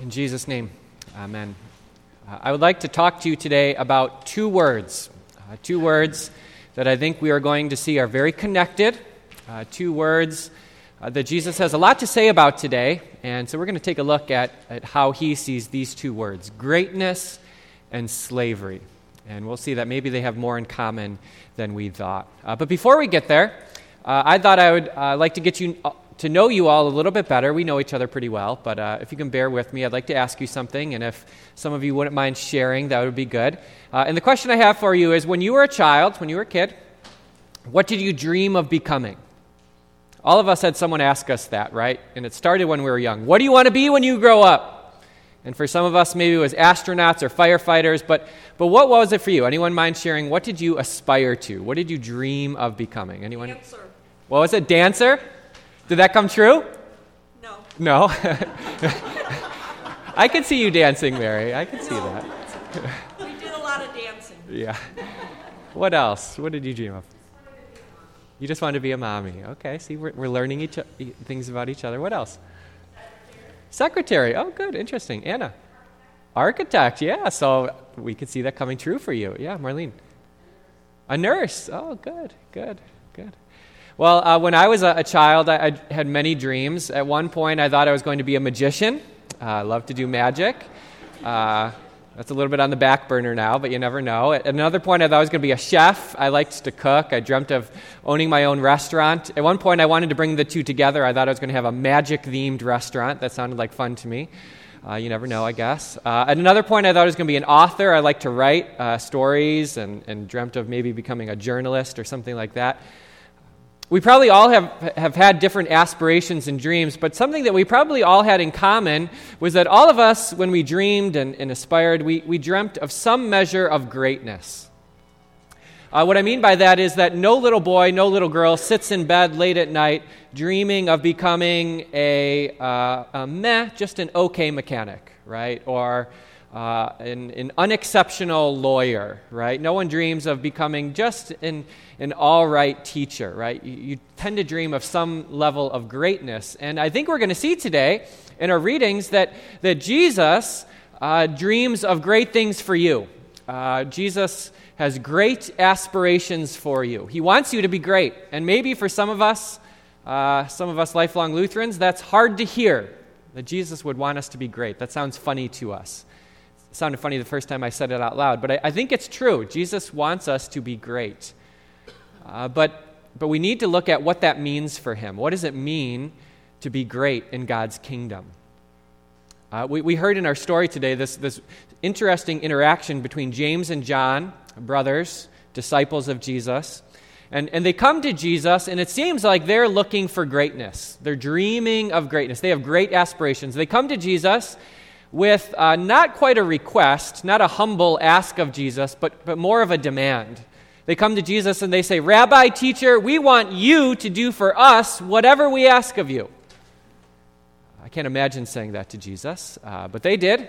In Jesus' name, amen. Uh, I would like to talk to you today about two words. Uh, two words that I think we are going to see are very connected. Uh, two words uh, that Jesus has a lot to say about today. And so we're going to take a look at, at how he sees these two words greatness and slavery. And we'll see that maybe they have more in common than we thought. Uh, but before we get there, uh, I thought I would like to get you to know you all a little bit better. We know each other pretty well, but uh, if you can bear with me, I'd like to ask you something, and if some of you wouldn't mind sharing, that would be good. Uh, and the question I have for you is when you were a child, when you were a kid, what did you dream of becoming? All of us had someone ask us that, right? And it started when we were young. What do you want to be when you grow up? And for some of us, maybe it was astronauts or firefighters, but, but what was it for you? Anyone mind sharing? What did you aspire to? What did you dream of becoming? Anyone? Dancer. What was it? Dancer? Did that come true? No. No? I can see you dancing, Mary. I can see No. that. We did a lot of dancing. Yeah. What else? What did you dream of? You just wanted to be a mommy. Okay, see, we're, we're learning each, things about each other. What else? Secretary. Oh, good. Interesting. Anna. Architect. Yeah, so we could see that coming true for you. Yeah, Marlene. A nurse. Oh, good, good, good. Well, uh, when I was a, a child, I, I had many dreams. At one point, I thought I was going to be a magician. Uh, I love to do magic. Uh, that's a little bit on the back burner now, but you never know. At another point, I thought I was going to be a chef. I liked to cook. I dreamt of owning my own restaurant. At one point, I wanted to bring the two together. I thought I was going to have a magic themed restaurant. That sounded like fun to me. Uh, you never know, I guess. Uh, at another point, I thought I was going to be an author. I like to write uh, stories and, and dreamt of maybe becoming a journalist or something like that. We probably all have, have had different aspirations and dreams, but something that we probably all had in common was that all of us, when we dreamed and, and aspired, we, we dreamt of some measure of greatness. Uh, what I mean by that is that no little boy, no little girl sits in bed late at night dreaming of becoming a, uh, a meh, just an okay mechanic, right? Or uh, an, an unexceptional lawyer, right? No one dreams of becoming just an, an all right teacher, right? You, you tend to dream of some level of greatness. And I think we're going to see today in our readings that, that Jesus uh, dreams of great things for you. Uh, Jesus has great aspirations for you. He wants you to be great. And maybe for some of us, uh, some of us lifelong Lutherans, that's hard to hear that Jesus would want us to be great. That sounds funny to us. Sounded funny the first time I said it out loud, but I, I think it's true. Jesus wants us to be great. Uh, but, but we need to look at what that means for him. What does it mean to be great in God's kingdom? Uh, we, we heard in our story today this, this interesting interaction between James and John, brothers, disciples of Jesus. And, and they come to Jesus, and it seems like they're looking for greatness. They're dreaming of greatness. They have great aspirations. They come to Jesus with uh, not quite a request, not a humble ask of Jesus, but, but more of a demand. They come to Jesus and they say, Rabbi, teacher, we want you to do for us whatever we ask of you. I can't imagine saying that to Jesus, uh, but they did.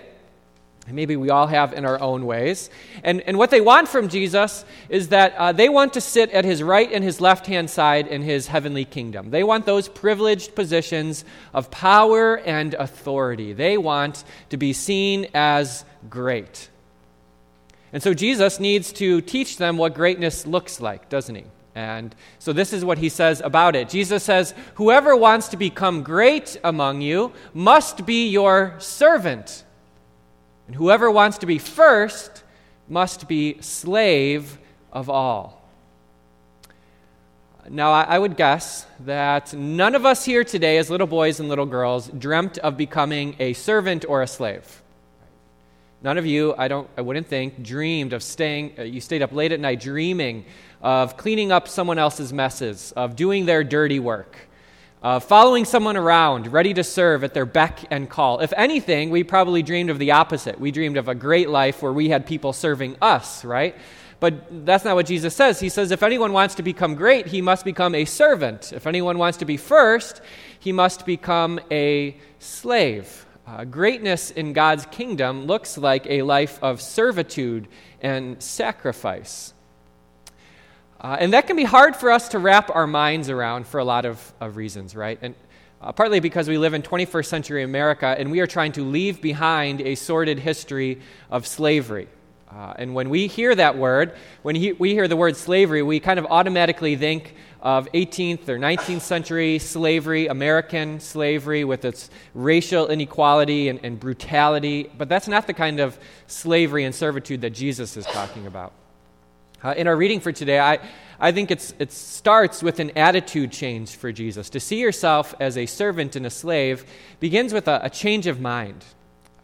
And maybe we all have in our own ways. And, and what they want from Jesus is that uh, they want to sit at his right and his left hand side in his heavenly kingdom. They want those privileged positions of power and authority. They want to be seen as great. And so Jesus needs to teach them what greatness looks like, doesn't he? And so this is what he says about it. Jesus says, Whoever wants to become great among you must be your servant. And whoever wants to be first must be slave of all. Now, I would guess that none of us here today, as little boys and little girls, dreamt of becoming a servant or a slave. None of you, I, don't, I wouldn't think, dreamed of staying, uh, you stayed up late at night dreaming of cleaning up someone else's messes, of doing their dirty work, of following someone around, ready to serve at their beck and call. If anything, we probably dreamed of the opposite. We dreamed of a great life where we had people serving us, right? But that's not what Jesus says. He says if anyone wants to become great, he must become a servant. If anyone wants to be first, he must become a slave. Uh, greatness in God's kingdom looks like a life of servitude and sacrifice. Uh, and that can be hard for us to wrap our minds around for a lot of, of reasons, right? And uh, partly because we live in 21st century America and we are trying to leave behind a sordid history of slavery. Uh, and when we hear that word, when he, we hear the word slavery, we kind of automatically think of 18th or 19th century slavery, American slavery, with its racial inequality and, and brutality. But that's not the kind of slavery and servitude that Jesus is talking about. Uh, in our reading for today, I, I think it starts with an attitude change for Jesus. To see yourself as a servant and a slave begins with a, a change of mind.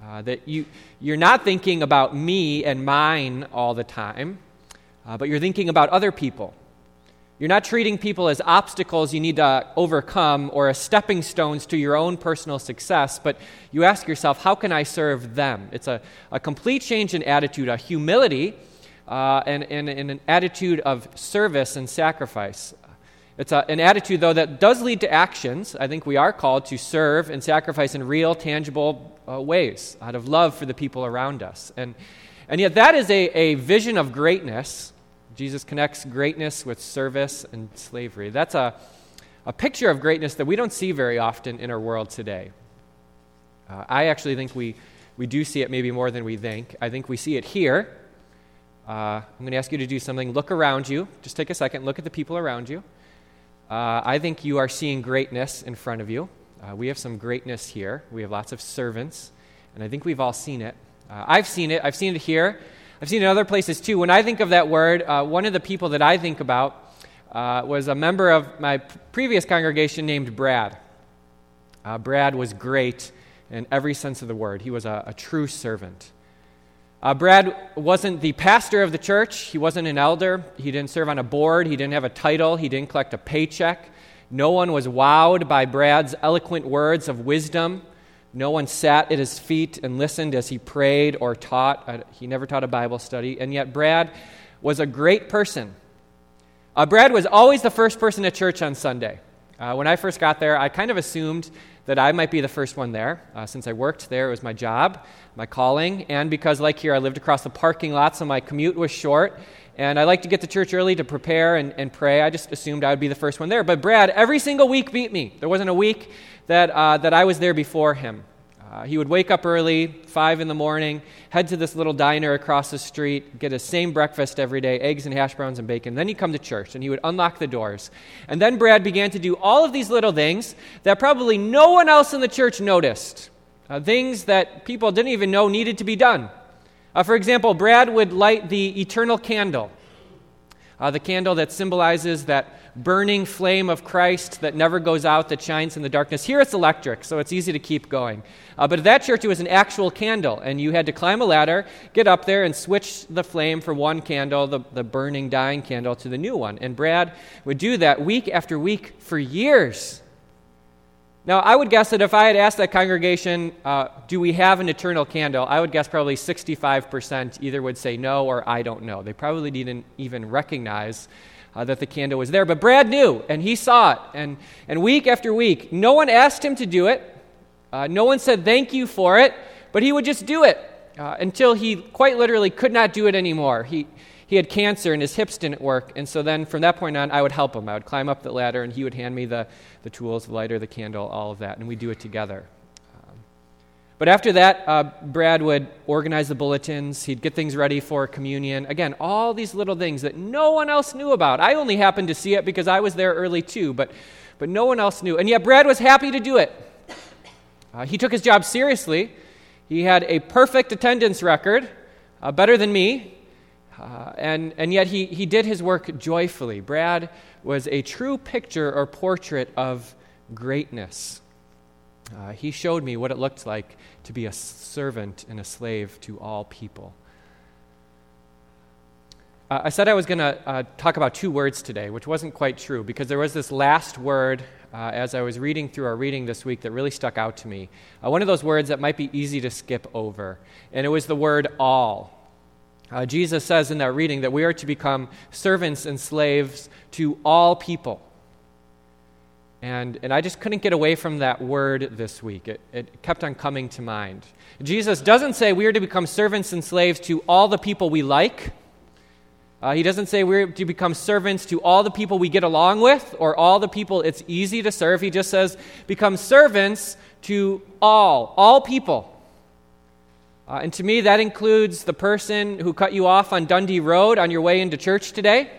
Uh, that you, you're not thinking about me and mine all the time, uh, but you're thinking about other people. You're not treating people as obstacles you need to overcome or as stepping stones to your own personal success, but you ask yourself, how can I serve them? It's a, a complete change in attitude, a humility uh, and, and, and, an attitude of service and sacrifice. It's a, an attitude, though, that does lead to actions. I think we are called to serve and sacrifice in real, tangible uh, ways out of love for the people around us. And, and yet, that is a, a vision of greatness. Jesus connects greatness with service and slavery. That's a, a picture of greatness that we don't see very often in our world today. Uh, I actually think we, we do see it maybe more than we think. I think we see it here uh, I'm going to ask you to do something. Look around you. Just take a second. Look at the people around you. Uh, I think you are seeing greatness in front of you. Uh, we have some greatness here. We have lots of servants, and I think we've all seen it. Uh, I've seen it. I've seen it here. I've seen it in other places too. When I think of that word, uh, one of the people that I think about uh, was a member of my previous congregation named Brad. Brad was great in every sense of the word, he was a, a true servant. Uh, Brad wasn't the pastor of the church. He wasn't an elder. He didn't serve on a board. He didn't have a title. He didn't collect a paycheck. No one was wowed by Brad's eloquent words of wisdom. No one sat at his feet and listened as he prayed or taught. Uh, he never taught a Bible study. And yet, Brad was a great person. Uh, Brad was always the first person at church on Sunday. Uh, when I first got there, I kind of assumed that I might be the first one there. Uh, since I worked there, it was my job, my calling, and because, like here, I lived across the parking lot, so my commute was short. And I like to get to church early to prepare and, and pray. I just assumed I would be the first one there. But Brad, every single week beat me. There wasn't a week that, uh, that I was there before him. Uh, he would wake up early, 5 in the morning, head to this little diner across the street, get his same breakfast every day eggs and hash browns and bacon. Then he'd come to church and he would unlock the doors. And then Brad began to do all of these little things that probably no one else in the church noticed, uh, things that people didn't even know needed to be done. Uh, for example, Brad would light the eternal candle, uh, the candle that symbolizes that burning flame of Christ that never goes out, that shines in the darkness. Here it's electric, so it's easy to keep going. Uh, but at that church, it was an actual candle, and you had to climb a ladder, get up there, and switch the flame from one candle, the, the burning, dying candle, to the new one. And Brad would do that week after week for years. Now, I would guess that if I had asked that congregation, uh, do we have an eternal candle, I would guess probably 65% either would say no or I don't know. They probably didn't even recognize uh, that the candle was there. But Brad knew, and he saw it. And, and week after week, no one asked him to do it. Uh, no one said thank you for it, but he would just do it uh, until he quite literally could not do it anymore. He, he had cancer and his hips didn't work. And so then from that point on, I would help him. I would climb up the ladder and he would hand me the, the tools, the lighter, the candle, all of that. And we'd do it together. But after that, uh, Brad would organize the bulletins. He'd get things ready for communion. Again, all these little things that no one else knew about. I only happened to see it because I was there early too, but, but no one else knew. And yet, Brad was happy to do it. Uh, he took his job seriously. He had a perfect attendance record, uh, better than me. Uh, and, and yet, he, he did his work joyfully. Brad was a true picture or portrait of greatness. Uh, he showed me what it looked like to be a servant and a slave to all people. Uh, I said I was going to uh, talk about two words today, which wasn't quite true because there was this last word uh, as I was reading through our reading this week that really stuck out to me. Uh, one of those words that might be easy to skip over, and it was the word all. Uh, Jesus says in that reading that we are to become servants and slaves to all people. And, and I just couldn't get away from that word this week. It, it kept on coming to mind. Jesus doesn't say we are to become servants and slaves to all the people we like. Uh, he doesn't say we're to become servants to all the people we get along with or all the people it's easy to serve. He just says become servants to all, all people. Uh, and to me, that includes the person who cut you off on Dundee Road on your way into church today.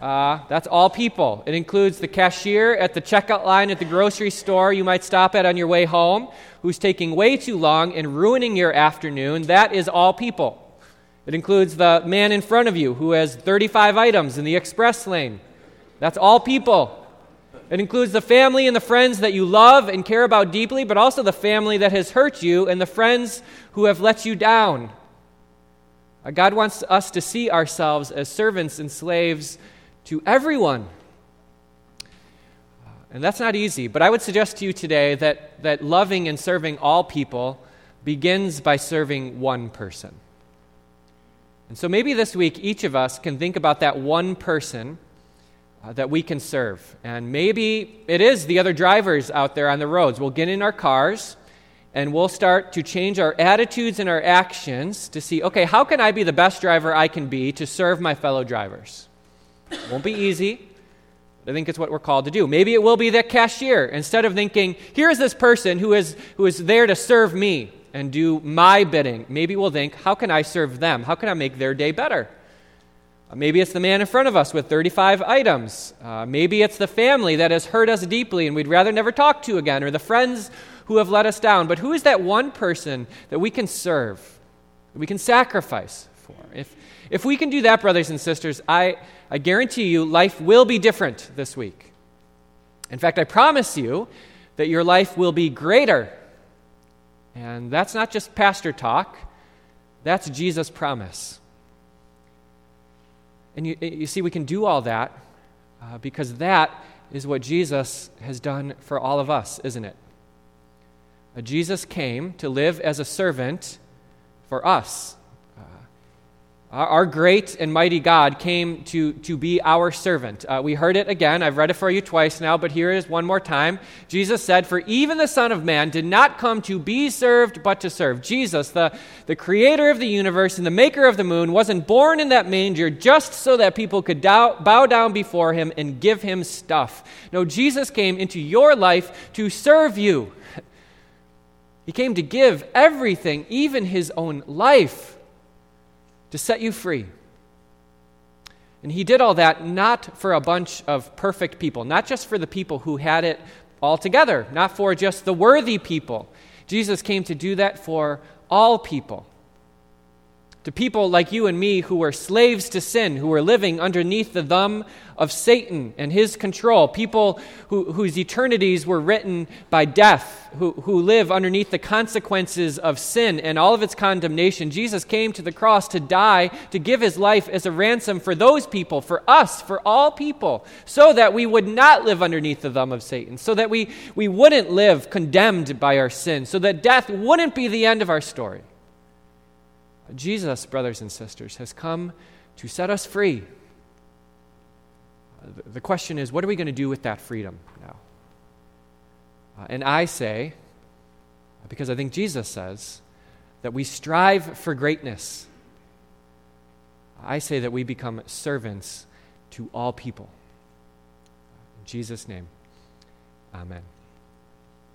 Uh, that's all people. It includes the cashier at the checkout line at the grocery store you might stop at on your way home, who's taking way too long and ruining your afternoon. That is all people. It includes the man in front of you who has 35 items in the express lane. That's all people. It includes the family and the friends that you love and care about deeply, but also the family that has hurt you and the friends who have let you down. Uh, God wants us to see ourselves as servants and slaves to everyone. And that's not easy, but I would suggest to you today that, that loving and serving all people begins by serving one person. And so maybe this week, each of us can think about that one person uh, that we can serve. And maybe it is the other drivers out there on the roads. We'll get in our cars and we'll start to change our attitudes and our actions to see okay, how can I be the best driver I can be to serve my fellow drivers? It won't be easy. I think it's what we're called to do. Maybe it will be that cashier. Instead of thinking, here's this person who is, who is there to serve me and do my bidding, maybe we'll think, how can I serve them? How can I make their day better? Uh, maybe it's the man in front of us with 35 items. Uh, maybe it's the family that has hurt us deeply and we'd rather never talk to again, or the friends who have let us down. But who is that one person that we can serve, that we can sacrifice for? If, if we can do that, brothers and sisters, I, I guarantee you life will be different this week. In fact, I promise you that your life will be greater. And that's not just pastor talk, that's Jesus' promise. And you, you see, we can do all that uh, because that is what Jesus has done for all of us, isn't it? Uh, Jesus came to live as a servant for us. Our great and mighty God came to, to be our servant. Uh, we heard it again. I've read it for you twice now, but here is one more time. Jesus said, For even the Son of Man did not come to be served, but to serve. Jesus, the, the creator of the universe and the maker of the moon, wasn't born in that manger just so that people could dow, bow down before him and give him stuff. No, Jesus came into your life to serve you. He came to give everything, even his own life to set you free. And he did all that not for a bunch of perfect people, not just for the people who had it all together, not for just the worthy people. Jesus came to do that for all people to people like you and me who were slaves to sin, who were living underneath the thumb of Satan and his control, people who, whose eternities were written by death, who, who live underneath the consequences of sin and all of its condemnation. Jesus came to the cross to die, to give his life as a ransom for those people, for us, for all people, so that we would not live underneath the thumb of Satan, so that we, we wouldn't live condemned by our sin, so that death wouldn't be the end of our story. Jesus, brothers and sisters, has come to set us free. The question is, what are we going to do with that freedom now? Uh, and I say, because I think Jesus says, that we strive for greatness. I say that we become servants to all people. In Jesus' name, amen.